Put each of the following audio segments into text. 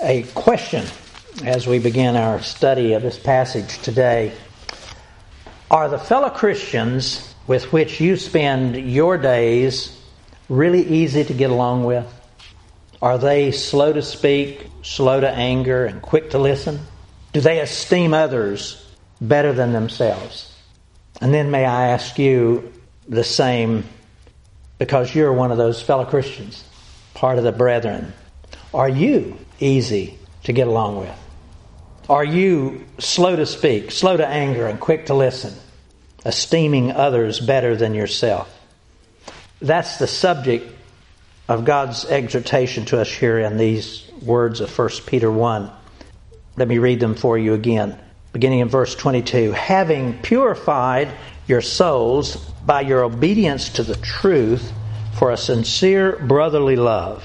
a question as we begin our study of this passage today. Are the fellow Christians with which you spend your days really easy to get along with? Are they slow to speak, slow to anger, and quick to listen? Do they esteem others better than themselves? And then may I ask you the same because you're one of those fellow Christians, part of the brethren. Are you easy to get along with? Are you slow to speak, slow to anger, and quick to listen, esteeming others better than yourself? That's the subject of God's exhortation to us here in these words of 1 Peter 1. Let me read them for you again, beginning in verse 22. Having purified your souls by your obedience to the truth for a sincere brotherly love.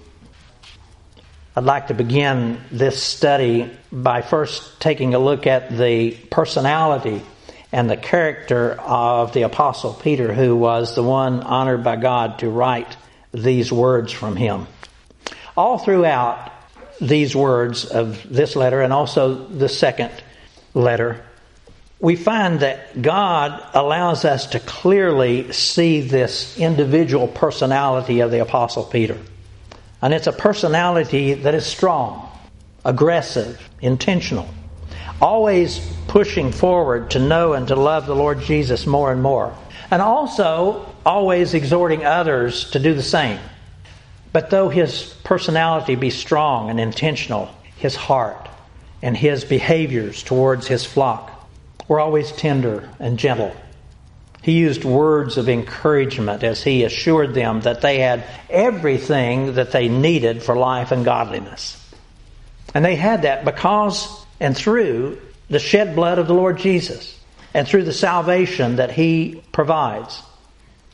I'd like to begin this study by first taking a look at the personality and the character of the Apostle Peter, who was the one honored by God to write these words from him. All throughout these words of this letter and also the second letter, we find that God allows us to clearly see this individual personality of the Apostle Peter. And it's a personality that is strong, aggressive, intentional, always pushing forward to know and to love the Lord Jesus more and more, and also always exhorting others to do the same. But though his personality be strong and intentional, his heart and his behaviors towards his flock were always tender and gentle. He used words of encouragement as he assured them that they had everything that they needed for life and godliness. And they had that because and through the shed blood of the Lord Jesus and through the salvation that he provides,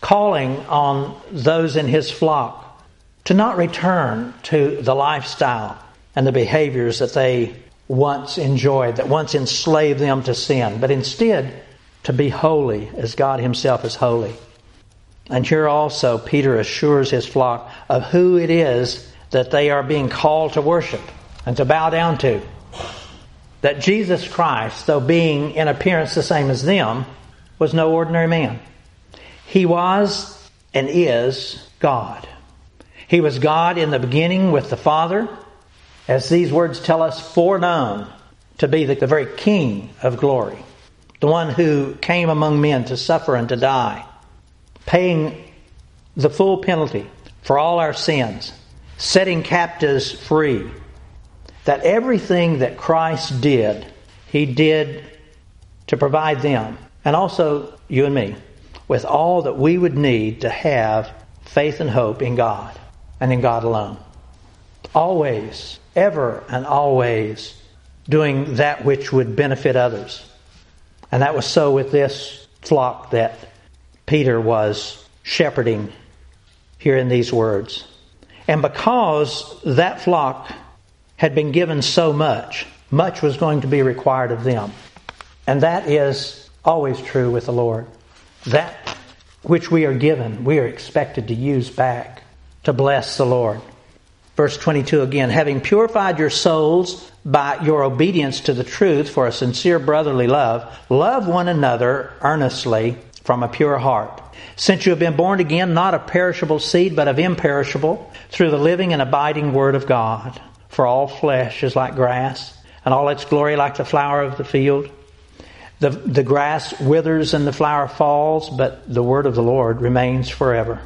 calling on those in his flock to not return to the lifestyle and the behaviors that they once enjoyed, that once enslaved them to sin, but instead to be holy as God Himself is holy. And here also, Peter assures his flock of who it is that they are being called to worship and to bow down to. That Jesus Christ, though being in appearance the same as them, was no ordinary man. He was and is God. He was God in the beginning with the Father, as these words tell us, foreknown to be the, the very King of glory, the one who came among men to suffer and to die, paying the full penalty for all our sins, setting captives free. That everything that Christ did, he did to provide them, and also you and me, with all that we would need to have faith and hope in God and in God alone. Always ever and always doing that which would benefit others. And that was so with this flock that Peter was shepherding here in these words. And because that flock had been given so much, much was going to be required of them. And that is always true with the Lord. That which we are given, we are expected to use back to bless the Lord. Verse 22 again, having purified your souls by your obedience to the truth for a sincere brotherly love, love one another earnestly from a pure heart. Since you have been born again, not of perishable seed, but of imperishable, through the living and abiding Word of God. For all flesh is like grass, and all its glory like the flower of the field. The, the grass withers and the flower falls, but the Word of the Lord remains forever.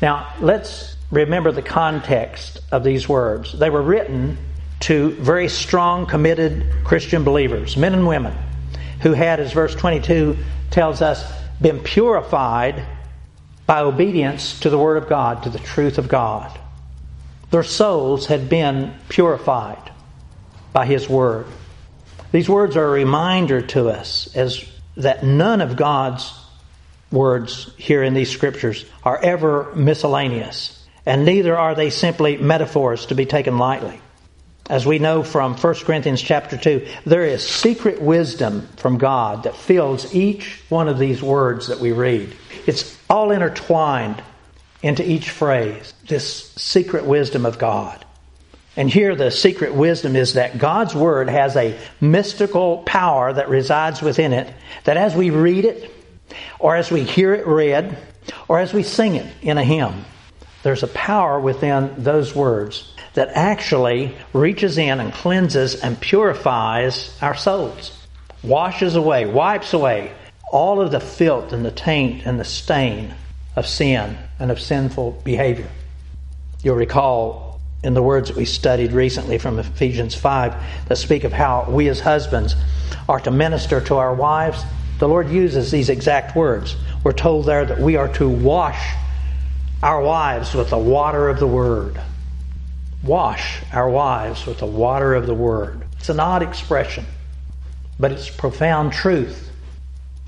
Now, let's remember the context of these words. They were written to very strong, committed Christian believers, men and women, who had, as verse 22 tells us, been purified by obedience to the Word of God, to the truth of God. Their souls had been purified by His Word. These words are a reminder to us as that none of God's words here in these scriptures are ever miscellaneous, and neither are they simply metaphors to be taken lightly. As we know from 1 Corinthians chapter 2, there is secret wisdom from God that fills each one of these words that we read. It's all intertwined into each phrase, this secret wisdom of God. And here the secret wisdom is that God's Word has a mystical power that resides within it, that as we read it, or as we hear it read, or as we sing it in a hymn, there's a power within those words that actually reaches in and cleanses and purifies our souls, washes away, wipes away all of the filth and the taint and the stain of sin and of sinful behavior. You'll recall in the words that we studied recently from Ephesians 5 that speak of how we as husbands are to minister to our wives. The Lord uses these exact words. We're told there that we are to wash our wives with the water of the Word. Wash our wives with the water of the Word. It's an odd expression, but it's profound truth.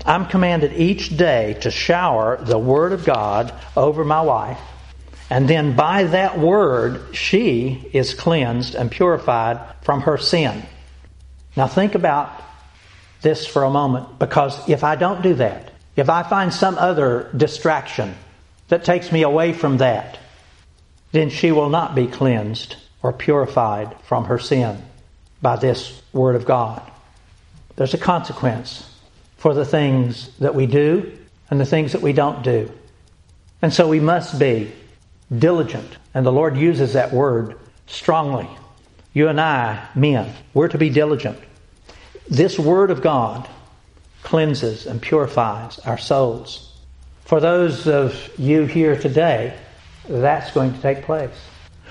I'm commanded each day to shower the Word of God over my wife, and then by that Word, she is cleansed and purified from her sin. Now think about this for a moment, because if I don't do that, if I find some other distraction that takes me away from that, then she will not be cleansed or purified from her sin by this Word of God. There's a consequence for the things that we do and the things that we don't do. And so we must be diligent. And the Lord uses that word strongly. You and I, men, we're to be diligent. This Word of God cleanses and purifies our souls. For those of you here today, that's going to take place.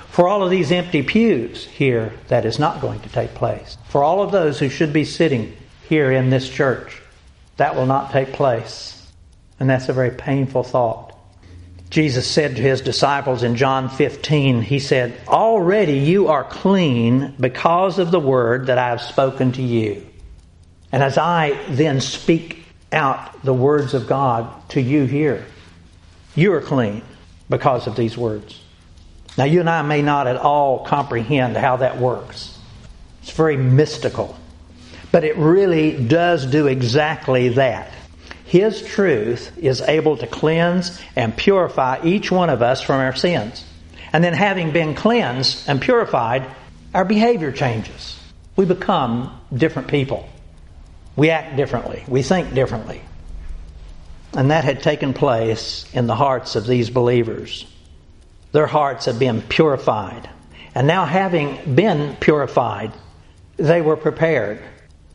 For all of these empty pews here, that is not going to take place. For all of those who should be sitting here in this church, that will not take place. And that's a very painful thought. Jesus said to his disciples in John 15, He said, Already you are clean because of the word that I have spoken to you. And as I then speak out the words of God to you here, you are clean because of these words. Now, you and I may not at all comprehend how that works. It's very mystical. But it really does do exactly that. His truth is able to cleanse and purify each one of us from our sins. And then, having been cleansed and purified, our behavior changes. We become different people. We act differently. We think differently. And that had taken place in the hearts of these believers. Their hearts had been purified. And now, having been purified, they were prepared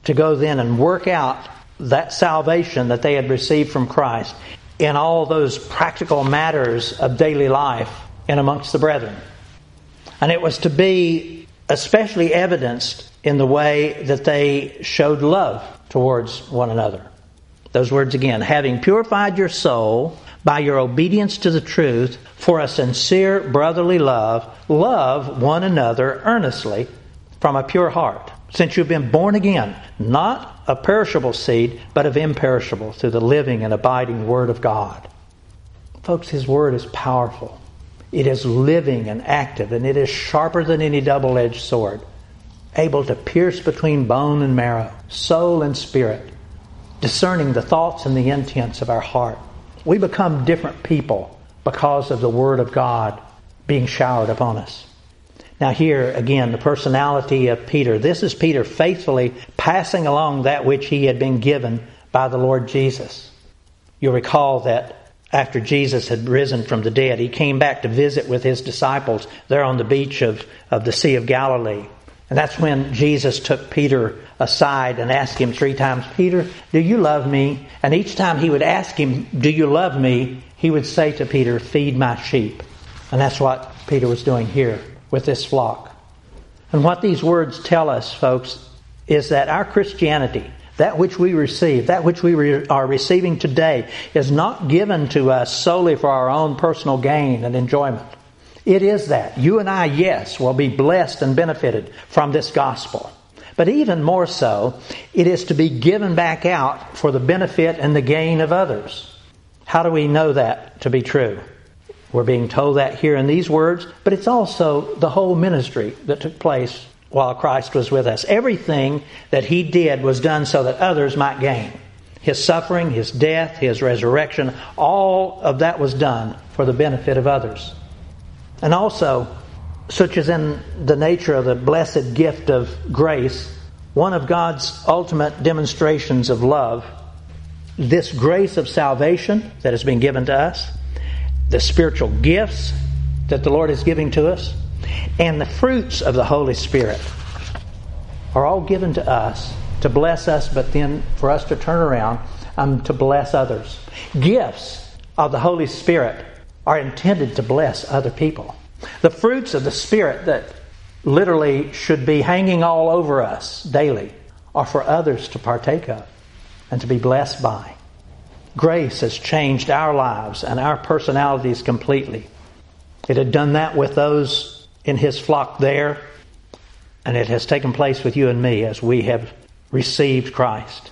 to go then and work out that salvation that they had received from Christ in all those practical matters of daily life and amongst the brethren. And it was to be especially evidenced in the way that they showed love towards one another. Those words again, having purified your soul by your obedience to the truth for a sincere brotherly love, love one another earnestly from a pure heart since you've been born again, not of perishable seed, but of imperishable, through the living and abiding Word of God. Folks, His Word is powerful. It is living and active, and it is sharper than any double edged sword, able to pierce between bone and marrow, soul and spirit, discerning the thoughts and the intents of our heart. We become different people because of the Word of God being showered upon us. Now, here again, the personality of Peter. This is Peter faithfully passing along that which he had been given by the Lord Jesus. You'll recall that after Jesus had risen from the dead, he came back to visit with his disciples there on the beach of, of the Sea of Galilee. And that's when Jesus took Peter aside and asked him three times, Peter, do you love me? And each time he would ask him, Do you love me? he would say to Peter, Feed my sheep. And that's what Peter was doing here with this flock. And what these words tell us, folks, is that our Christianity, that which we receive, that which we re- are receiving today, is not given to us solely for our own personal gain and enjoyment. It is that. You and I, yes, will be blessed and benefited from this gospel. But even more so, it is to be given back out for the benefit and the gain of others. How do we know that to be true? We're being told that here in these words, but it's also the whole ministry that took place while Christ was with us. Everything that he did was done so that others might gain. His suffering, his death, his resurrection, all of that was done for the benefit of others. And also, such as in the nature of the blessed gift of grace, one of God's ultimate demonstrations of love, this grace of salvation that has been given to us, the spiritual gifts that the Lord is giving to us, and the fruits of the Holy Spirit are all given to us to bless us, but then for us to turn around um, to bless others. Gifts of the Holy Spirit are intended to bless other people. The fruits of the Spirit that literally should be hanging all over us daily are for others to partake of and to be blessed by. Grace has changed our lives and our personalities completely. It had done that with those in His flock there, and it has taken place with you and me as we have received Christ.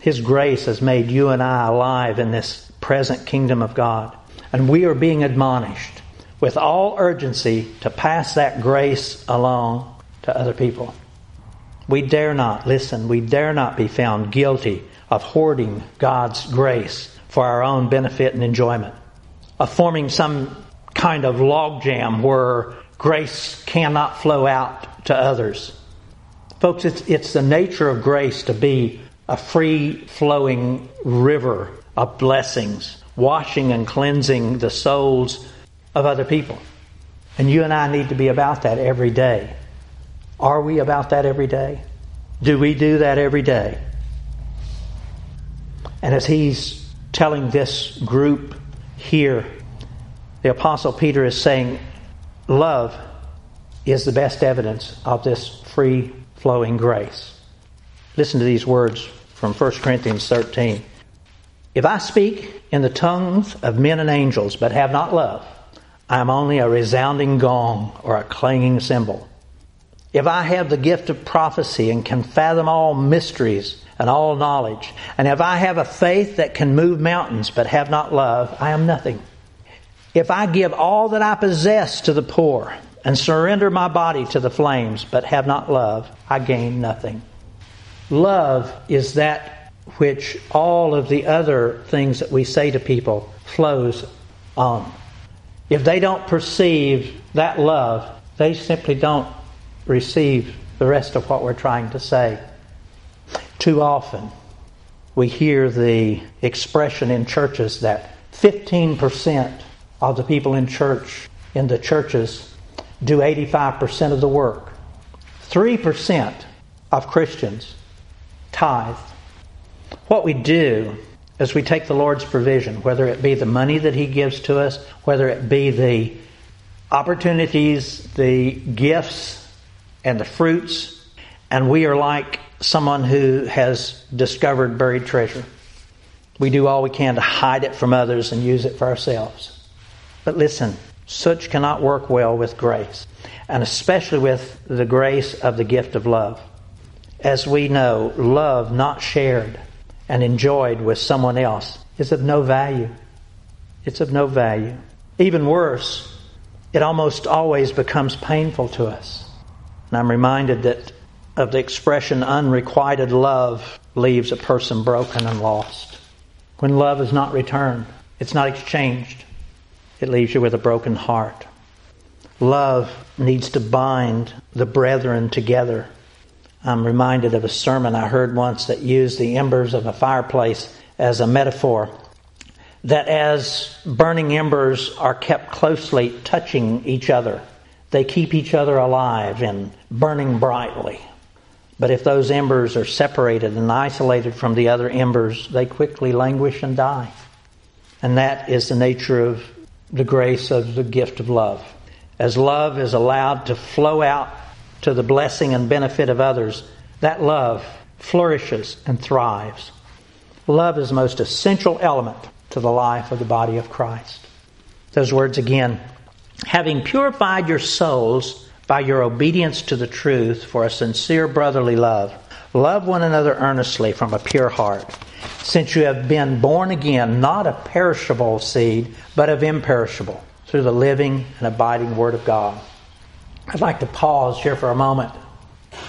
His grace has made you and I alive in this present kingdom of God. And we are being admonished with all urgency to pass that grace along to other people. We dare not, listen, we dare not be found guilty of hoarding God's grace for our own benefit and enjoyment, of forming some kind of logjam where grace cannot flow out to others. Folks, it's, it's the nature of grace to be a free flowing river of blessings, washing and cleansing the souls of other people. And you and I need to be about that every day. Are we about that every day? Do we do that every day? And as he's telling this group here, the Apostle Peter is saying, love is the best evidence of this free flowing grace. Listen to these words from 1 Corinthians 13. If I speak in the tongues of men and angels but have not love, I am only a resounding gong or a clanging cymbal. If I have the gift of prophecy and can fathom all mysteries and all knowledge, and if I have a faith that can move mountains but have not love, I am nothing. If I give all that I possess to the poor and surrender my body to the flames but have not love, I gain nothing. Love is that which all of the other things that we say to people flows on. If they don't perceive that love, they simply don't receive the rest of what we're trying to say. Too often, we hear the expression in churches that 15% of the people in church, in the churches, do 85% of the work. 3% of Christians tithe. What we do as we take the Lord's provision, whether it be the money that He gives to us, whether it be the opportunities, the gifts, and the fruits, and we are like someone who has discovered buried treasure. We do all we can to hide it from others and use it for ourselves. But listen, such cannot work well with grace, and especially with the grace of the gift of love. As we know, love not shared and enjoyed with someone else is of no value. It's of no value. Even worse, it almost always becomes painful to us. And I'm reminded that of the expression unrequited love leaves a person broken and lost. When love is not returned, it's not exchanged, it leaves you with a broken heart. Love needs to bind the brethren together I'm reminded of a sermon I heard once that used the embers of a fireplace as a metaphor. That as burning embers are kept closely touching each other, they keep each other alive and burning brightly. But if those embers are separated and isolated from the other embers, they quickly languish and die. And that is the nature of the grace of the gift of love. As love is allowed to flow out to the blessing and benefit of others, that love flourishes and thrives. Love is the most essential element to the life of the body of Christ. Those words again. Having purified your souls by your obedience to the truth for a sincere brotherly love. Love one another earnestly from a pure heart, since you have been born again, not of perishable seed, but of imperishable, through the living and abiding Word of God. I'd like to pause here for a moment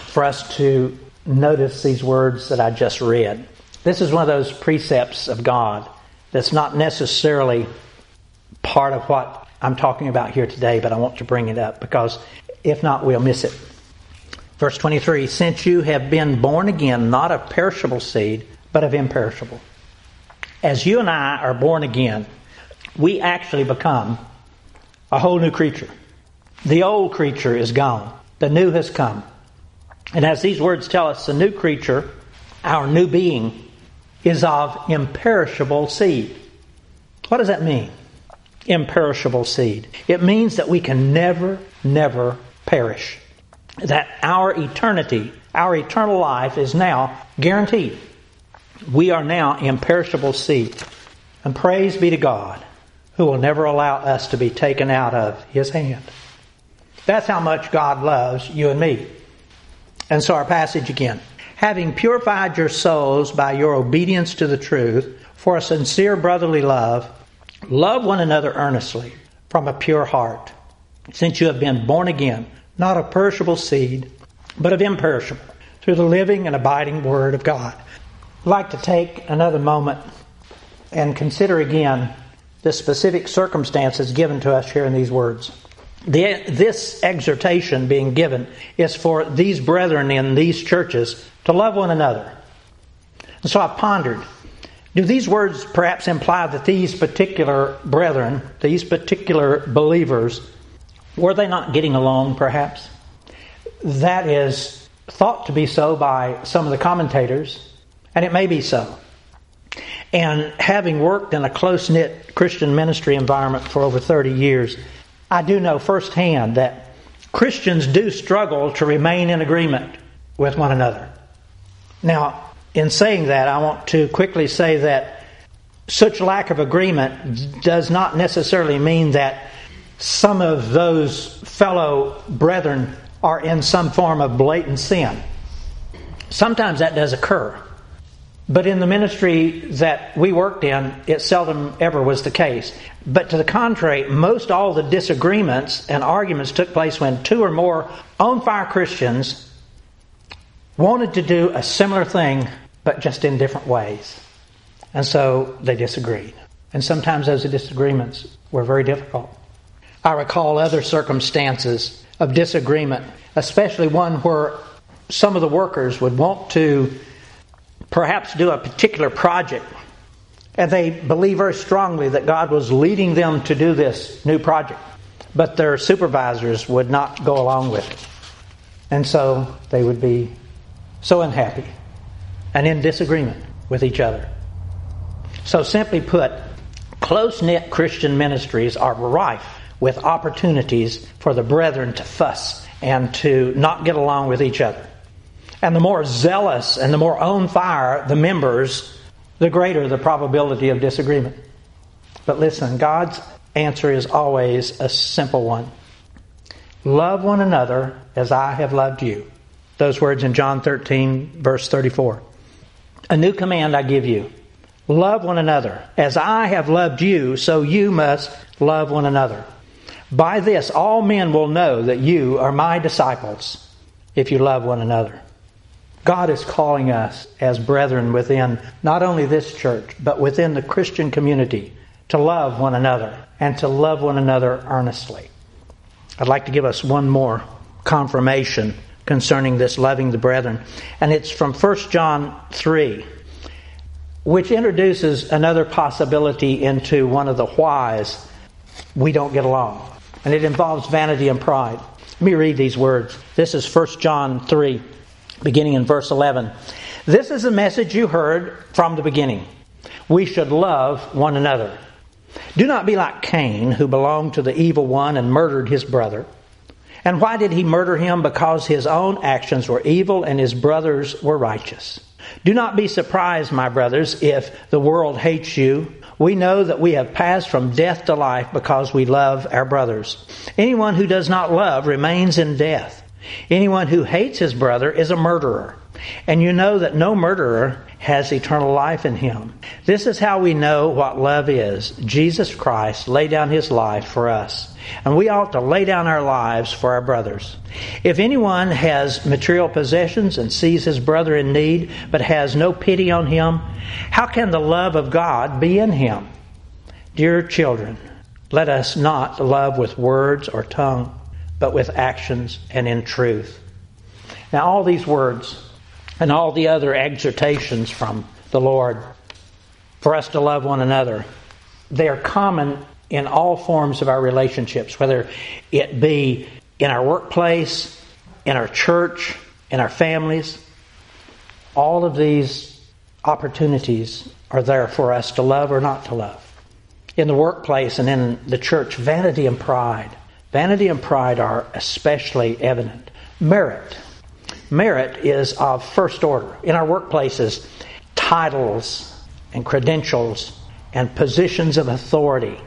for us to notice these words that I just read. This is one of those precepts of God that's not necessarily part of what I'm talking about here today, but I want to bring it up because if not, we'll miss it. Verse 23 Since you have been born again, not of perishable seed, but of imperishable. As you and I are born again, we actually become a whole new creature. The old creature is gone, the new has come. And as these words tell us, the new creature, our new being, is of imperishable seed. What does that mean? Imperishable seed. It means that we can never, never perish. That our eternity, our eternal life is now guaranteed. We are now imperishable seed. And praise be to God who will never allow us to be taken out of his hand. That's how much God loves you and me. And so our passage again. Having purified your souls by your obedience to the truth for a sincere brotherly love, love one another earnestly from a pure heart, since you have been born again, not of perishable seed, but of imperishable, through the living and abiding Word of God. I'd like to take another moment and consider again the specific circumstances given to us here in these words. The, this exhortation being given is for these brethren in these churches to love one another. And so I pondered do these words perhaps imply that these particular brethren, these particular believers, were they not getting along perhaps? That is thought to be so by some of the commentators, and it may be so. And having worked in a close knit Christian ministry environment for over 30 years, I do know firsthand that Christians do struggle to remain in agreement with one another. Now, in saying that, I want to quickly say that such lack of agreement does not necessarily mean that some of those fellow brethren are in some form of blatant sin. Sometimes that does occur. But in the ministry that we worked in, it seldom ever was the case. But to the contrary, most all the disagreements and arguments took place when two or more on fire Christians wanted to do a similar thing, but just in different ways. And so they disagreed. And sometimes those disagreements were very difficult. I recall other circumstances of disagreement, especially one where some of the workers would want to perhaps do a particular project. And they believe very strongly that God was leading them to do this new project. But their supervisors would not go along with it. And so they would be so unhappy and in disagreement with each other. So, simply put, close knit Christian ministries are rife with opportunities for the brethren to fuss and to not get along with each other. And the more zealous and the more on fire the members, the greater the probability of disagreement. But listen, God's answer is always a simple one Love one another as I have loved you. Those words in John 13, verse 34. A new command I give you love one another. As I have loved you, so you must love one another. By this, all men will know that you are my disciples if you love one another. God is calling us as brethren within not only this church, but within the Christian community to love one another and to love one another earnestly. I'd like to give us one more confirmation concerning this loving the brethren, and it's from 1 John 3, which introduces another possibility into one of the whys we don't get along, and it involves vanity and pride. Let me read these words. This is 1 John 3 beginning in verse 11. This is the message you heard from the beginning. We should love one another. Do not be like Cain, who belonged to the evil one and murdered his brother. And why did he murder him? Because his own actions were evil and his brothers were righteous. Do not be surprised, my brothers, if the world hates you. We know that we have passed from death to life because we love our brothers. Anyone who does not love remains in death. Anyone who hates his brother is a murderer. And you know that no murderer has eternal life in him. This is how we know what love is. Jesus Christ laid down his life for us. And we ought to lay down our lives for our brothers. If anyone has material possessions and sees his brother in need, but has no pity on him, how can the love of God be in him? Dear children, let us not love with words or tongue, but with actions and in truth. Now, all these words and all the other exhortations from the Lord for us to love one another, they are common in all forms of our relationships, whether it be in our workplace, in our church, in our families. All of these opportunities are there for us to love or not to love. In the workplace and in the church, vanity and pride. Vanity and pride are especially evident. Merit Merit is of first order. In our workplaces, titles and credentials and positions of authority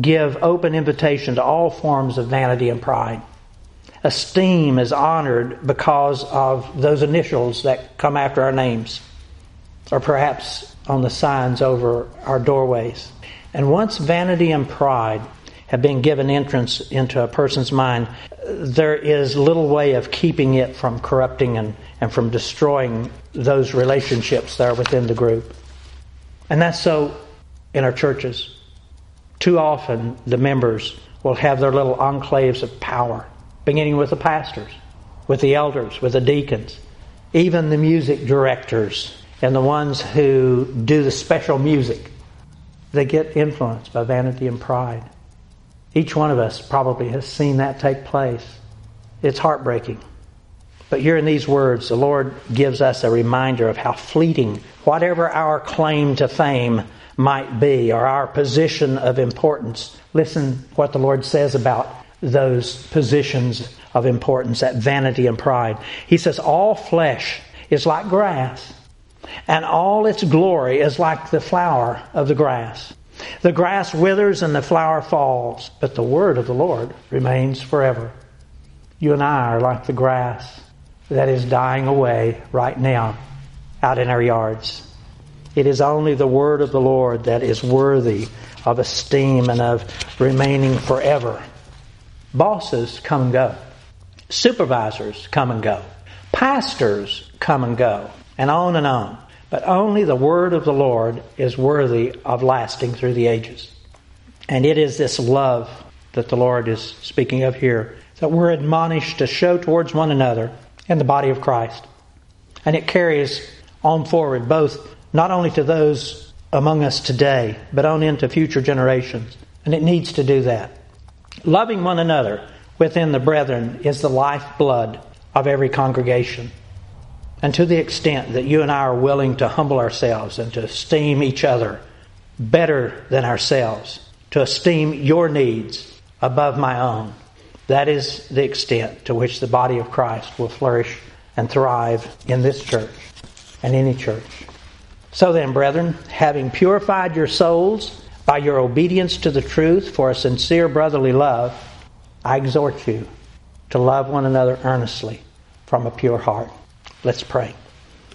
give open invitation to all forms of vanity and pride. Esteem is honored because of those initials that come after our names, or perhaps on the signs over our doorways. And once vanity and pride have been given entrance into a person's mind, there is little way of keeping it from corrupting and, and from destroying those relationships there within the group. And that's so in our churches. Too often, the members will have their little enclaves of power, beginning with the pastors, with the elders, with the deacons, even the music directors and the ones who do the special music. They get influenced by vanity and pride. Each one of us probably has seen that take place. It's heartbreaking. But here in these words, the Lord gives us a reminder of how fleeting whatever our claim to fame might be or our position of importance. Listen what the Lord says about those positions of importance, that vanity and pride. He says, All flesh is like grass, and all its glory is like the flower of the grass. The grass withers and the flower falls, but the word of the Lord remains forever. You and I are like the grass that is dying away right now out in our yards. It is only the word of the Lord that is worthy of esteem and of remaining forever. Bosses come and go. Supervisors come and go. Pastors come and go. And on and on. But only the word of the Lord is worthy of lasting through the ages. And it is this love that the Lord is speaking of here that we're admonished to show towards one another in the body of Christ. And it carries on forward both not only to those among us today, but on into future generations. And it needs to do that. Loving one another within the brethren is the lifeblood of every congregation. And to the extent that you and I are willing to humble ourselves and to esteem each other better than ourselves, to esteem your needs above my own, that is the extent to which the body of Christ will flourish and thrive in this church and any church. So then, brethren, having purified your souls by your obedience to the truth for a sincere brotherly love, I exhort you to love one another earnestly from a pure heart. Let's pray.